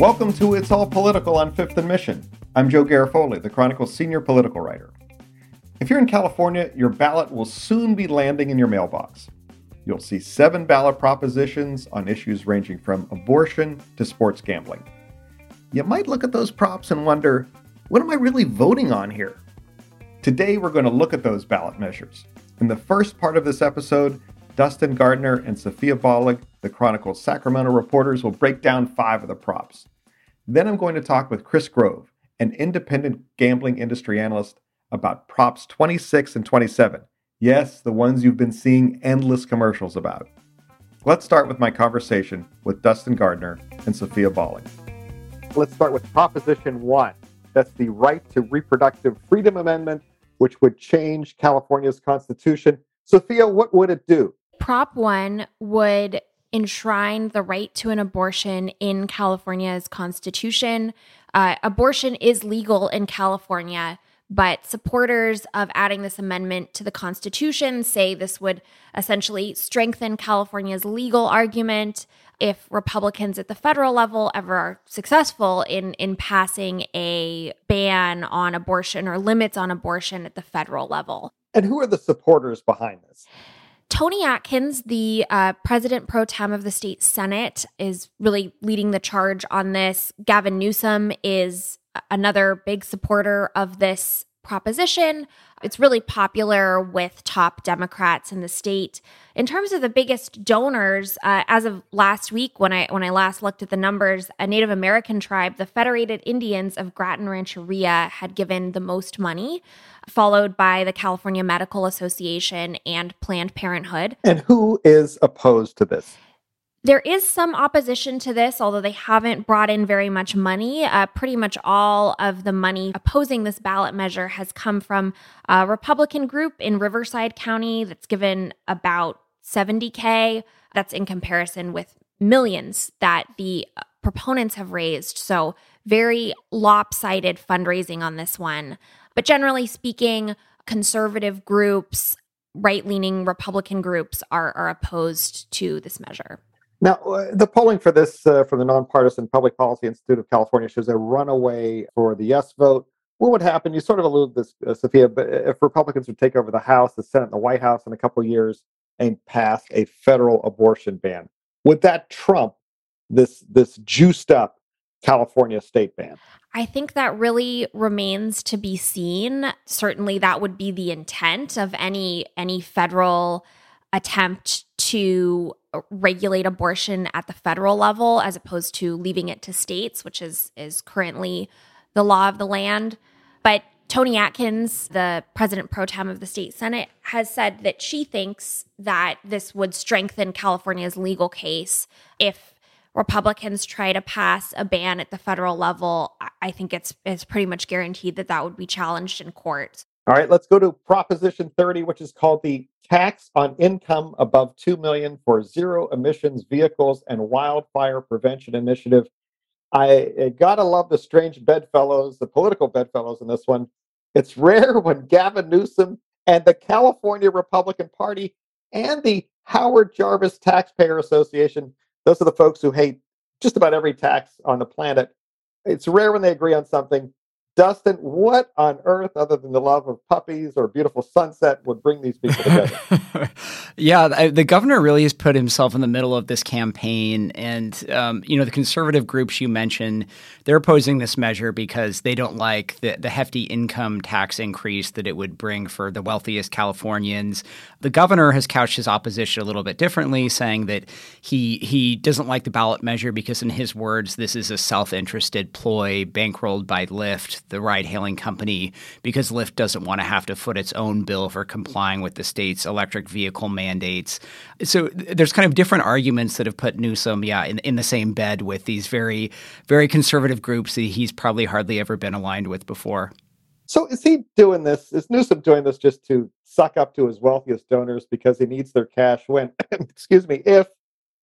Welcome to It's All Political on Fifth and Mission. I'm Joe Garofoli, the Chronicle's senior political writer. If you're in California, your ballot will soon be landing in your mailbox. You'll see seven ballot propositions on issues ranging from abortion to sports gambling. You might look at those props and wonder, what am I really voting on here? Today, we're going to look at those ballot measures. In the first part of this episode, Dustin Gardner and Sophia Bollig, the Chronicle's Sacramento reporters, will break down five of the props. Then I'm going to talk with Chris Grove, an independent gambling industry analyst, about props 26 and 27. Yes, the ones you've been seeing endless commercials about. Let's start with my conversation with Dustin Gardner and Sophia Bollig. Let's start with Proposition 1. That's the Right to Reproductive Freedom Amendment, which would change California's constitution. Sophia, what would it do? Prop 1 would enshrine the right to an abortion in California's constitution. Uh, abortion is legal in California, but supporters of adding this amendment to the Constitution say this would essentially strengthen California's legal argument if Republicans at the federal level ever are successful in, in passing a ban on abortion or limits on abortion at the federal level. And who are the supporters behind this? Toni Atkins, the uh, president pro tem of the state senate, is really leading the charge on this. Gavin Newsom is another big supporter of this proposition. It's really popular with top Democrats in the state. In terms of the biggest donors, uh, as of last week, when I when I last looked at the numbers, a Native American tribe, the Federated Indians of Graton Rancheria, had given the most money, followed by the California Medical Association and Planned Parenthood. And who is opposed to this? There is some opposition to this, although they haven't brought in very much money. Uh, pretty much all of the money opposing this ballot measure has come from a Republican group in Riverside County that's given about 70K. That's in comparison with millions that the uh, proponents have raised. So, very lopsided fundraising on this one. But generally speaking, conservative groups, right leaning Republican groups are, are opposed to this measure. Now, uh, the polling for this uh, from the Nonpartisan Public Policy Institute of California shows a runaway for the yes vote. What would happen? You sort of alluded to this, uh, Sophia, but if Republicans would take over the House, the Senate, and the White House in a couple years and pass a federal abortion ban, would that trump this this juiced up California state ban? I think that really remains to be seen. Certainly, that would be the intent of any any federal attempt to regulate abortion at the federal level as opposed to leaving it to states, which is is currently the law of the land. But Toni Atkins, the president pro tem of the state senate, has said that she thinks that this would strengthen California's legal case if Republicans try to pass a ban at the federal level. I think it's it's pretty much guaranteed that that would be challenged in court. All right, let's go to Proposition 30, which is called the tax on income above 2 million for zero emissions vehicles and wildfire prevention initiative. I, I gotta love the strange bedfellows, the political bedfellows in this one. It's rare when Gavin Newsom and the California Republican Party and the Howard Jarvis Taxpayer Association, those are the folks who hate just about every tax on the planet. It's rare when they agree on something. Dustin, what on earth, other than the love of puppies or beautiful sunset, would bring these people together? yeah, the governor really has put himself in the middle of this campaign. And, um, you know, the conservative groups you mentioned, they're opposing this measure because they don't like the, the hefty income tax increase that it would bring for the wealthiest Californians. The governor has couched his opposition a little bit differently, saying that he, he doesn't like the ballot measure because, in his words, this is a self interested ploy bankrolled by Lyft the ride hailing company because Lyft doesn't want to have to foot its own bill for complying with the state's electric vehicle mandates. So there's kind of different arguments that have put Newsom, yeah, in, in the same bed with these very, very conservative groups that he's probably hardly ever been aligned with before. So is he doing this? Is Newsom doing this just to suck up to his wealthiest donors because he needs their cash when, excuse me, if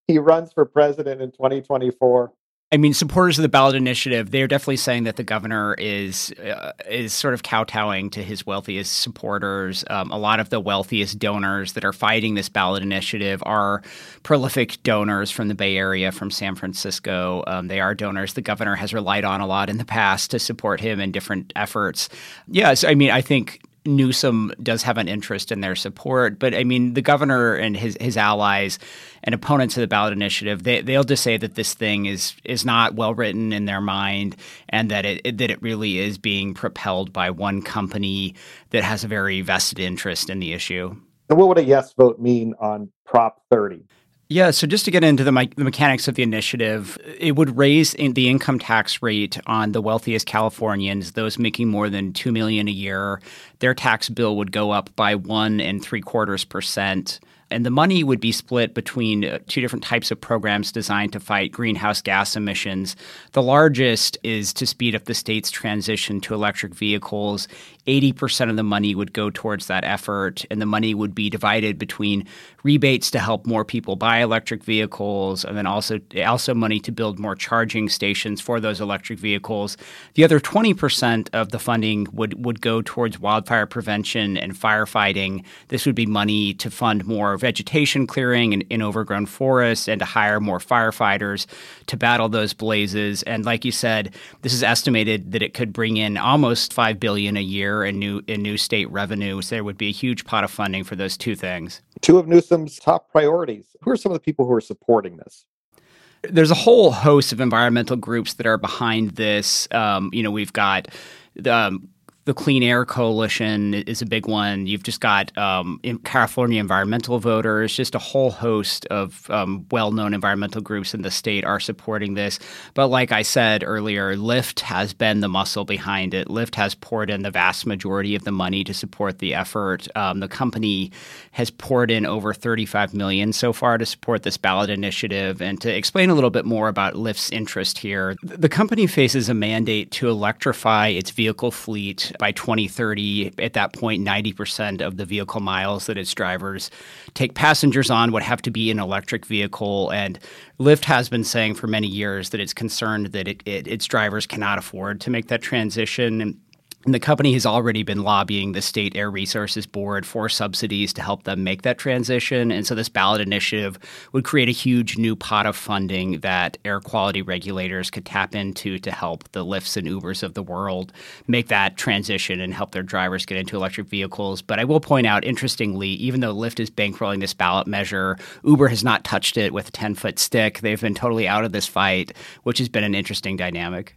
he runs for president in 2024 I mean, supporters of the ballot initiative, they're definitely saying that the governor is uh, is sort of kowtowing to his wealthiest supporters. Um, a lot of the wealthiest donors that are fighting this ballot initiative are prolific donors from the Bay Area, from San Francisco. Um, they are donors the governor has relied on a lot in the past to support him in different efforts. Yes, I mean, I think Newsom does have an interest in their support, but I mean, the governor and his his allies and opponents of the ballot initiative, they they'll just say that this thing is is not well written in their mind, and that it, it that it really is being propelled by one company that has a very vested interest in the issue. And what would a yes vote mean on Prop 30? Yeah, so just to get into the, me- the, mechanics of the initiative, it would raise in the income tax rate on the wealthiest Californians, those making more than two million a year. Their tax bill would go up by one and three quarters percent. And the money would be split between uh, two different types of programs designed to fight greenhouse gas emissions. The largest is to speed up the state's transition to electric vehicles. 80% of the money would go towards that effort, and the money would be divided between rebates to help more people buy electric vehicles, and then also also money to build more charging stations for those electric vehicles. The other 20% of the funding would would go towards wildfire prevention and firefighting. This would be money to fund more vegetation clearing in, in overgrown forests and to hire more firefighters to battle those blazes. And like you said, this is estimated that it could bring in almost five billion a year in new in new state revenue. So there would be a huge pot of funding for those two things. Two of Newsom's top priorities. Who are some of the people who are supporting this? There's a whole host of environmental groups that are behind this. Um, you know, we've got the um, the Clean Air Coalition is a big one. You've just got um, California environmental voters, just a whole host of um, well known environmental groups in the state are supporting this. But like I said earlier, Lyft has been the muscle behind it. Lyft has poured in the vast majority of the money to support the effort. Um, the company has poured in over 35 million so far to support this ballot initiative. And to explain a little bit more about Lyft's interest here, the company faces a mandate to electrify its vehicle fleet by 2030, at that point, 90% of the vehicle miles that its drivers take passengers on would have to be an electric vehicle. And Lyft has been saying for many years that it's concerned that it, it, its drivers cannot afford to make that transition. And and the company has already been lobbying the State Air Resources Board for subsidies to help them make that transition. And so this ballot initiative would create a huge new pot of funding that air quality regulators could tap into to help the Lyfts and Ubers of the world make that transition and help their drivers get into electric vehicles. But I will point out, interestingly, even though Lyft is bankrolling this ballot measure, Uber has not touched it with a 10 foot stick. They've been totally out of this fight, which has been an interesting dynamic.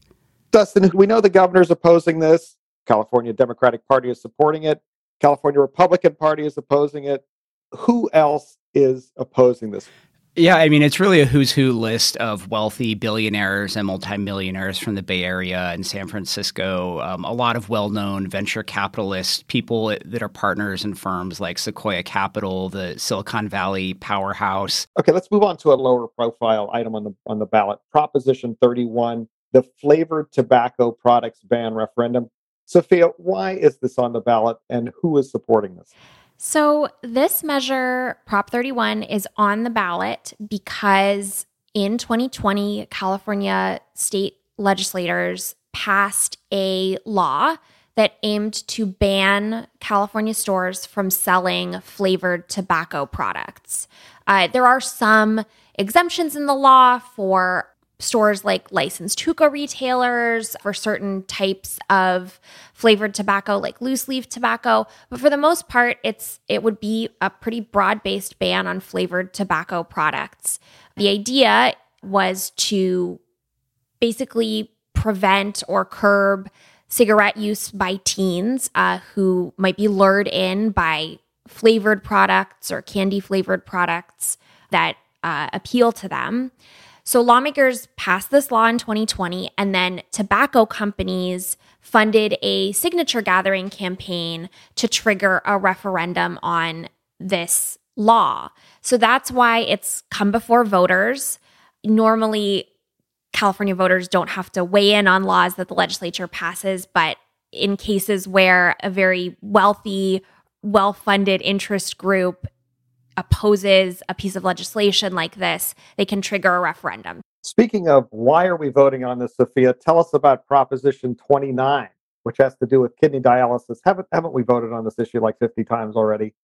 Dustin, we know the governor's opposing this. California Democratic Party is supporting it. California Republican Party is opposing it. Who else is opposing this? Yeah, I mean, it's really a who's who list of wealthy billionaires and multimillionaires from the Bay Area and San Francisco. Um, a lot of well known venture capitalists, people that are partners in firms like Sequoia Capital, the Silicon Valley powerhouse. Okay, let's move on to a lower profile item on the, on the ballot Proposition 31, the flavored tobacco products ban referendum. Sophia, why is this on the ballot and who is supporting this? So, this measure, Prop 31, is on the ballot because in 2020, California state legislators passed a law that aimed to ban California stores from selling flavored tobacco products. Uh, there are some exemptions in the law for stores like licensed hookah retailers for certain types of flavored tobacco like loose leaf tobacco. But for the most part it's it would be a pretty broad-based ban on flavored tobacco products. The idea was to basically prevent or curb cigarette use by teens uh, who might be lured in by flavored products or candy flavored products that uh, appeal to them so lawmakers passed this law in 2020, and then tobacco companies funded a signature gathering campaign to trigger a referendum on this law. So that's why it's come before voters. Normally, California voters don't have to weigh in on laws that the legislature passes, but in cases where a very wealthy, well funded interest group opposes a piece of legislation like this, they can trigger a referendum. Speaking of why are we voting on this, Sophia, tell us about Proposition 29, which has to do with kidney dialysis. Haven't, haven't we voted on this issue like 50 times already?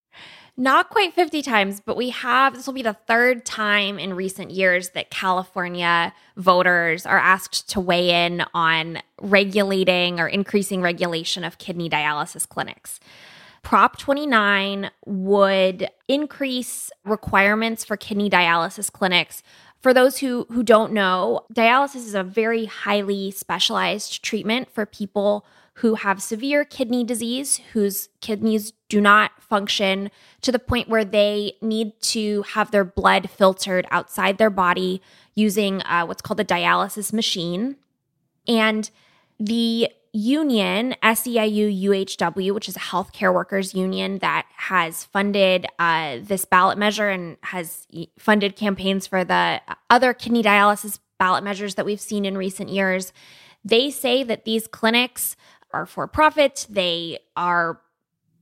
Not quite 50 times, but we have, this will be the third time in recent years that California voters are asked to weigh in on regulating or increasing regulation of kidney dialysis clinics. Prop 29 would increase requirements for kidney dialysis clinics. For those who, who don't know, dialysis is a very highly specialized treatment for people who have severe kidney disease, whose kidneys do not function to the point where they need to have their blood filtered outside their body using uh, what's called a dialysis machine. And the union, SEIU UHW, which is a healthcare workers union that has funded uh, this ballot measure and has funded campaigns for the other kidney dialysis ballot measures that we've seen in recent years, they say that these clinics are for profit, they are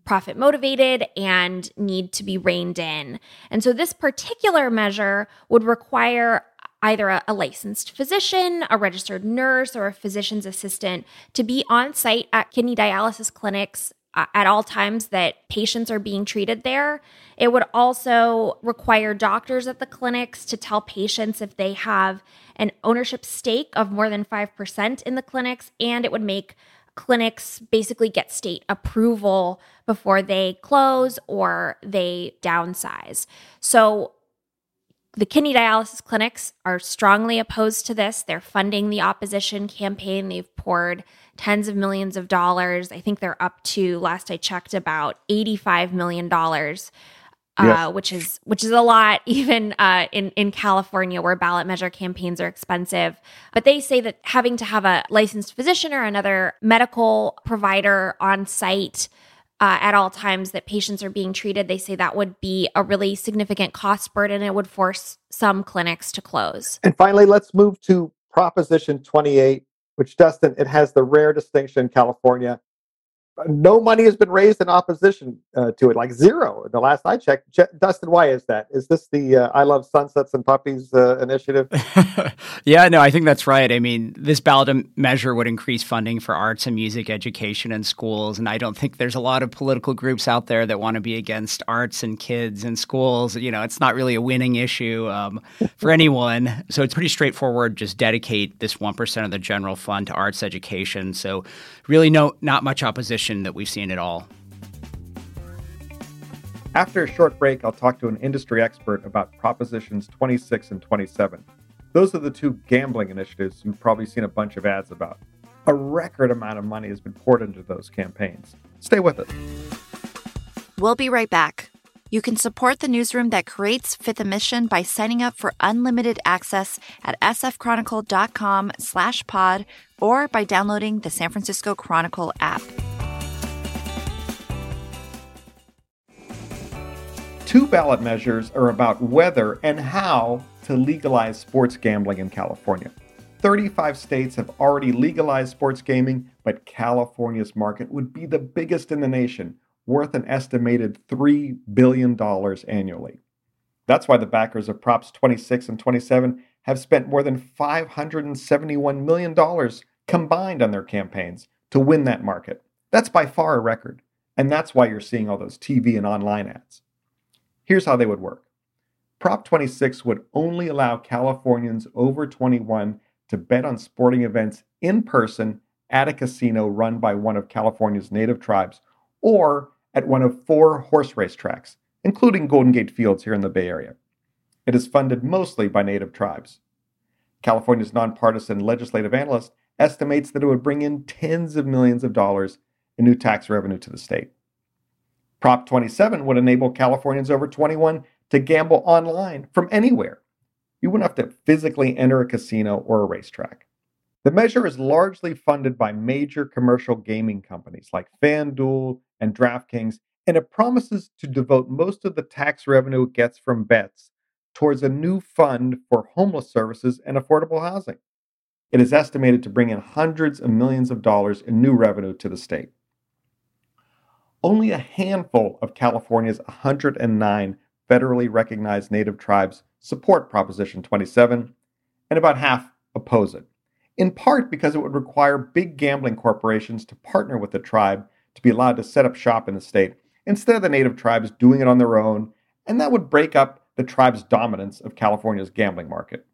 profit motivated and need to be reined in. And so this particular measure would require either a, a, licensed physician, a registered nurse, or a physician's assistant to be on site at kidney dialysis clinics uh, at all times that patients are being treated there. It would also require doctors at the clinics to tell patients if they have an ownership stake of more than 5% in the clinics, and it would make clinics basically get state approval before they close or they downsize. So the kidney dialysis clinics are strongly opposed to this. They're funding the opposition campaign. They've poured tens of millions of dollars. I think they're up to, last I checked, about $85 million uh, which is which is a lot even uh, in in California where ballot measure campaigns are expensive. But they say that having to have a licensed physician or another medical provider on site uh, at all times that patients are being treated, they say that would be a really significant cost burden. It would force some clinics to close. And finally, let's move to Proposition 28, which Dustin it has the rare distinction in California no money has been raised in opposition uh, to it, like zero. The last I checked, Je- Dustin, why is that? Is this the uh, "I Love Sunsets and Puppies" uh, initiative? yeah, no, I think that's right. I mean, this ballot measure would increase funding for arts and music education in schools, and I don't think there's a lot of political groups out there that want to be against arts and kids in schools. You know, it's not really a winning issue um, for anyone. So it's pretty straightforward. Just dedicate this one percent of the general fund to arts education. So really, no, not much opposition that we've seen at all. After a short break, I'll talk to an industry expert about Propositions 26 and 27. Those are the two gambling initiatives you've probably seen a bunch of ads about. A record amount of money has been poured into those campaigns. Stay with us. We'll be right back. You can support the newsroom that creates Fifth and Mission by signing up for unlimited access at sfchronicle.com slash pod or by downloading the San Francisco Chronicle app. Two ballot measures are about whether and how to legalize sports gambling in California. 35 states have already legalized sports gaming, but California's market would be the biggest in the nation, worth an estimated $3 billion annually. That's why the backers of Props 26 and 27 have spent more than $571 million combined on their campaigns to win that market. That's by far a record. And that's why you're seeing all those TV and online ads. Here's how they would work Prop 26 would only allow Californians over 21 to bet on sporting events in person at a casino run by one of California's native tribes or at one of four horse race tracks, including Golden Gate Fields here in the Bay Area. It is funded mostly by native tribes. California's nonpartisan legislative analyst estimates that it would bring in tens of millions of dollars in new tax revenue to the state. Prop 27 would enable Californians over 21 to gamble online from anywhere. You wouldn't have to physically enter a casino or a racetrack. The measure is largely funded by major commercial gaming companies like FanDuel and DraftKings, and it promises to devote most of the tax revenue it gets from bets towards a new fund for homeless services and affordable housing. It is estimated to bring in hundreds of millions of dollars in new revenue to the state. Only a handful of California's 109 federally recognized native tribes support Proposition 27, and about half oppose it, in part because it would require big gambling corporations to partner with the tribe to be allowed to set up shop in the state instead of the native tribes doing it on their own, and that would break up the tribe's dominance of California's gambling market.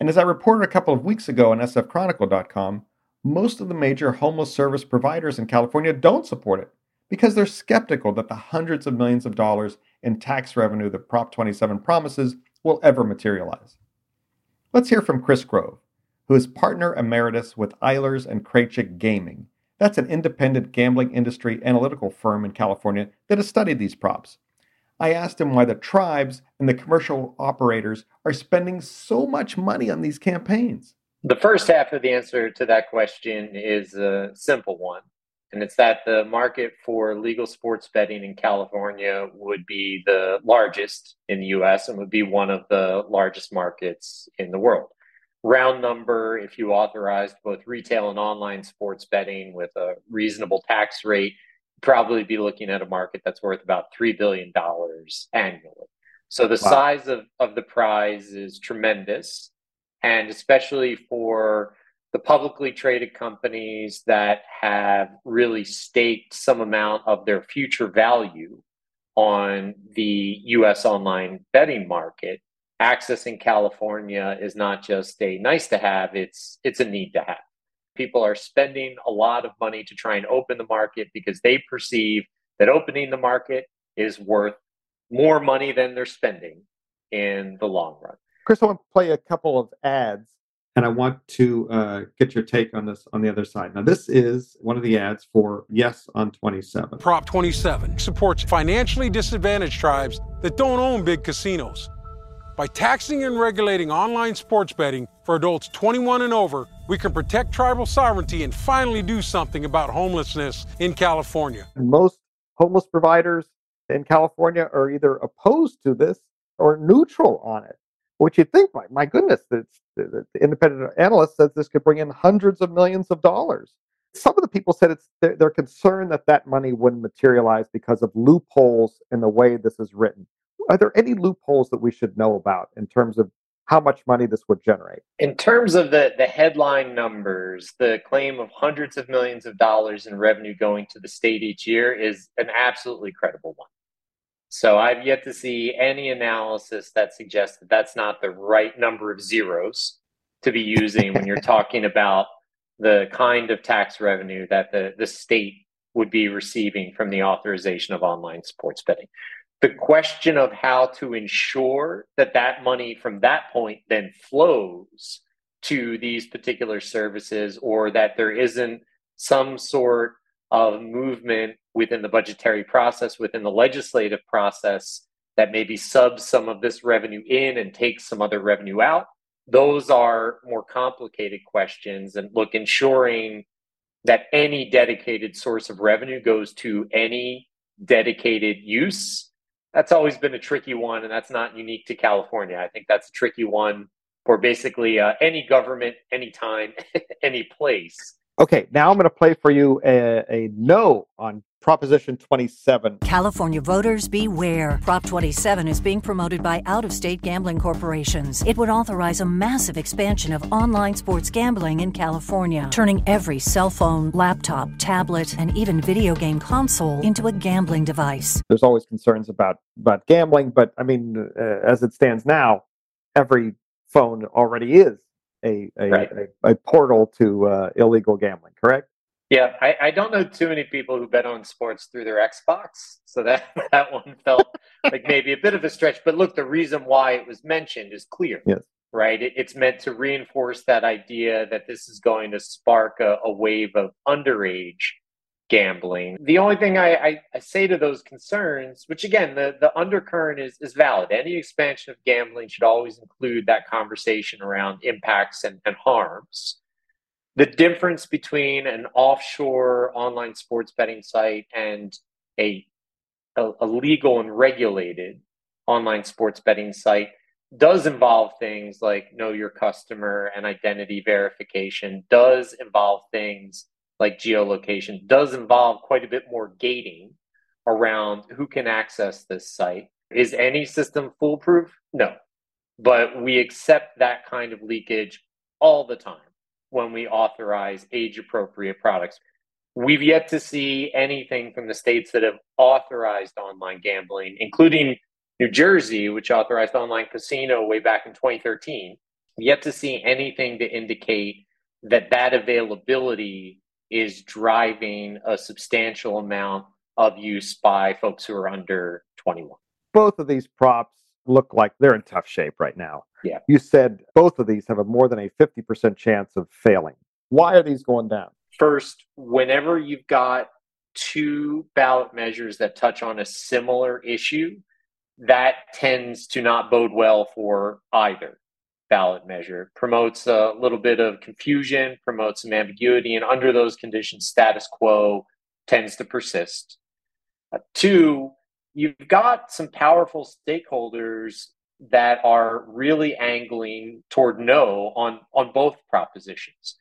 And as I reported a couple of weeks ago on sfchronicle.com, most of the major homeless service providers in California don't support it because they're skeptical that the hundreds of millions of dollars in tax revenue that Prop 27 promises will ever materialize. Let's hear from Chris Grove, who is partner emeritus with Eilers and Krejcik Gaming. That's an independent gambling industry analytical firm in California that has studied these props. I asked him why the tribes and the commercial operators are spending so much money on these campaigns. The first half of the answer to that question is a simple one, and it's that the market for legal sports betting in California would be the largest in the US and would be one of the largest markets in the world. Round number, if you authorized both retail and online sports betting with a reasonable tax rate, probably be looking at a market that's worth about $3 billion annually. So the wow. size of, of the prize is tremendous. And especially for the publicly traded companies that have really staked some amount of their future value on the US online betting market, access in California is not just a nice to have, it's it's a need to have. People are spending a lot of money to try and open the market because they perceive that opening the market is worth more money than they're spending in the long run. Chris, I want to play a couple of ads and I want to uh, get your take on this on the other side. Now, this is one of the ads for Yes on 27. Prop 27 supports financially disadvantaged tribes that don't own big casinos. By taxing and regulating online sports betting for adults 21 and over, we can protect tribal sovereignty and finally do something about homelessness in California. Most homeless providers in California are either opposed to this or neutral on it. Which you'd think, my, my goodness, the, the, the independent analyst says this could bring in hundreds of millions of dollars. Some of the people said it's they're, they're concerned that that money wouldn't materialize because of loopholes in the way this is written. Are there any loopholes that we should know about in terms of how much money this would generate? In terms of the, the headline numbers, the claim of hundreds of millions of dollars in revenue going to the state each year is an absolutely credible one. So I've yet to see any analysis that suggests that that's not the right number of zeros to be using when you're talking about the kind of tax revenue that the, the state would be receiving from the authorization of online sports betting. The question of how to ensure that that money from that point then flows to these particular services or that there isn't some sort of movement within the budgetary process, within the legislative process, that maybe subs some of this revenue in and takes some other revenue out. Those are more complicated questions. And look, ensuring that any dedicated source of revenue goes to any dedicated use, that's always been a tricky one. And that's not unique to California. I think that's a tricky one for basically uh, any government, anytime, any place. Okay, now I'm going to play for you a, a no on Proposition 27. California voters beware. Prop 27 is being promoted by out of state gambling corporations. It would authorize a massive expansion of online sports gambling in California, turning every cell phone, laptop, tablet, and even video game console into a gambling device. There's always concerns about, about gambling, but I mean, uh, as it stands now, every phone already is a, a, right. a, a, portal to uh, illegal gambling, correct? Yeah, I, I, don't know too many people who bet on sports through their Xbox, so that that one felt like maybe a bit of a stretch. But look, the reason why it was mentioned is clear. Yes. Right. It, it's meant to reinforce that idea that this is going to spark a, a wave of underage gambling. The only thing I, I, I, say to those concerns, which again, the, the undercurrent is, is valid. Any expansion of gambling should always include that conversation around impacts and, and harms. The difference between an offshore online sports betting site and a, a, a legal and regulated online sports betting site does involve things like know your customer and identity verification, does involve things like geolocation does involve quite a bit more gating around who can access this site. Is any system foolproof? No. but we accept that kind of leakage all the time when we authorize age appropriate products. We've yet to see anything from the states that have authorized online gambling, including New Jersey, which authorized online casino way back in 2013. Yet to see anything to indicate that that availability is driving a substantial amount of use by folks who are under 21. Both of these props look like they're in tough shape right now. Yeah. You said both of these have a more than a 50% chance of failing. Why are these going down? First, whenever you've got two ballot measures that touch on a similar issue, that tends to not bode well for either ballot measure. Promotes a little bit of confusion, promotes some ambiguity, and under those conditions, status quo tends to persist. Uh, two, you've got some powerful stakeholders that are really angling toward no on on both propositions.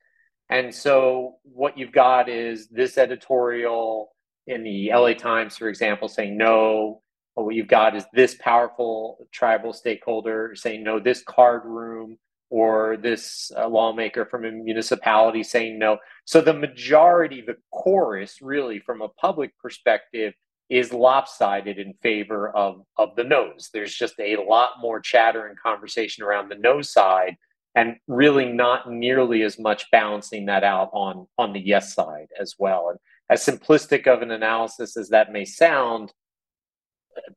And so what you've got is this editorial in the LA Times, for example, saying no. What you've got is this powerful tribal stakeholder saying no, this card room or this uh, lawmaker from a municipality saying no. So the majority, the chorus, really, from a public perspective, is lopsided in favor of of the nose. There's just a lot more chatter and conversation around the nose side, and really not nearly as much balancing that out on on the yes side as well. And as simplistic of an analysis as that may sound,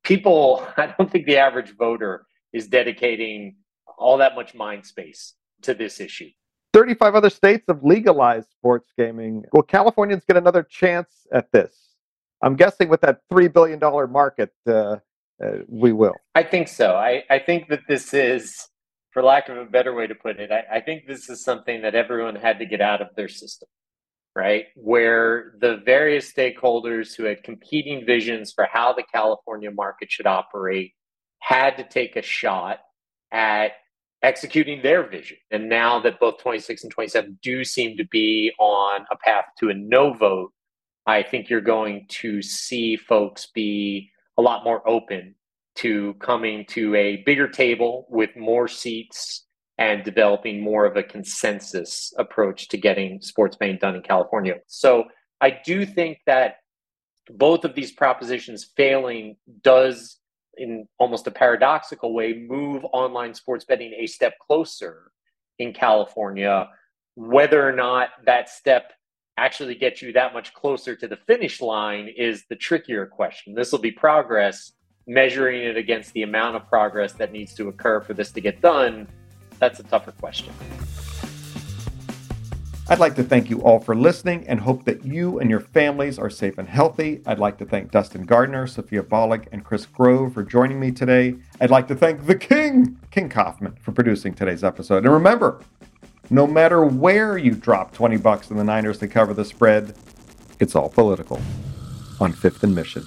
people, I don't think the average voter is dedicating all that much mind space to this issue. 35 other states have legalized sports gaming. Will Californians get another chance at this? I'm guessing with that $3 billion market, uh, uh, we will. I think so. I, I think that this is, for lack of a better way to put it, I, I think this is something that everyone had to get out of their system, right? Where the various stakeholders who had competing visions for how the California market should operate had to take a shot at executing their vision. And now that both 26 and 27 do seem to be on a path to a no vote, I think you're going to see folks be a lot more open to coming to a bigger table with more seats and developing more of a consensus approach to getting sports betting done in California. So I do think that both of these propositions failing does, in almost a paradoxical way, move online sports betting a step closer in California. Whether or not that step actually gets you that much closer to the finish line is the trickier question. This will be progress. Measuring it against the amount of progress that needs to occur for this to get done, that's a tougher question. I'd like to thank you all for listening and hope that you and your families are safe and healthy. I'd like to thank Dustin Gardner, Sophia Bollig, and Chris Grove for joining me today. I'd like to thank the King, King Kaufman, for producing today's episode. And remember, no matter where you drop 20 bucks in the Niners to cover the spread, it's all political on Fifth and Mission.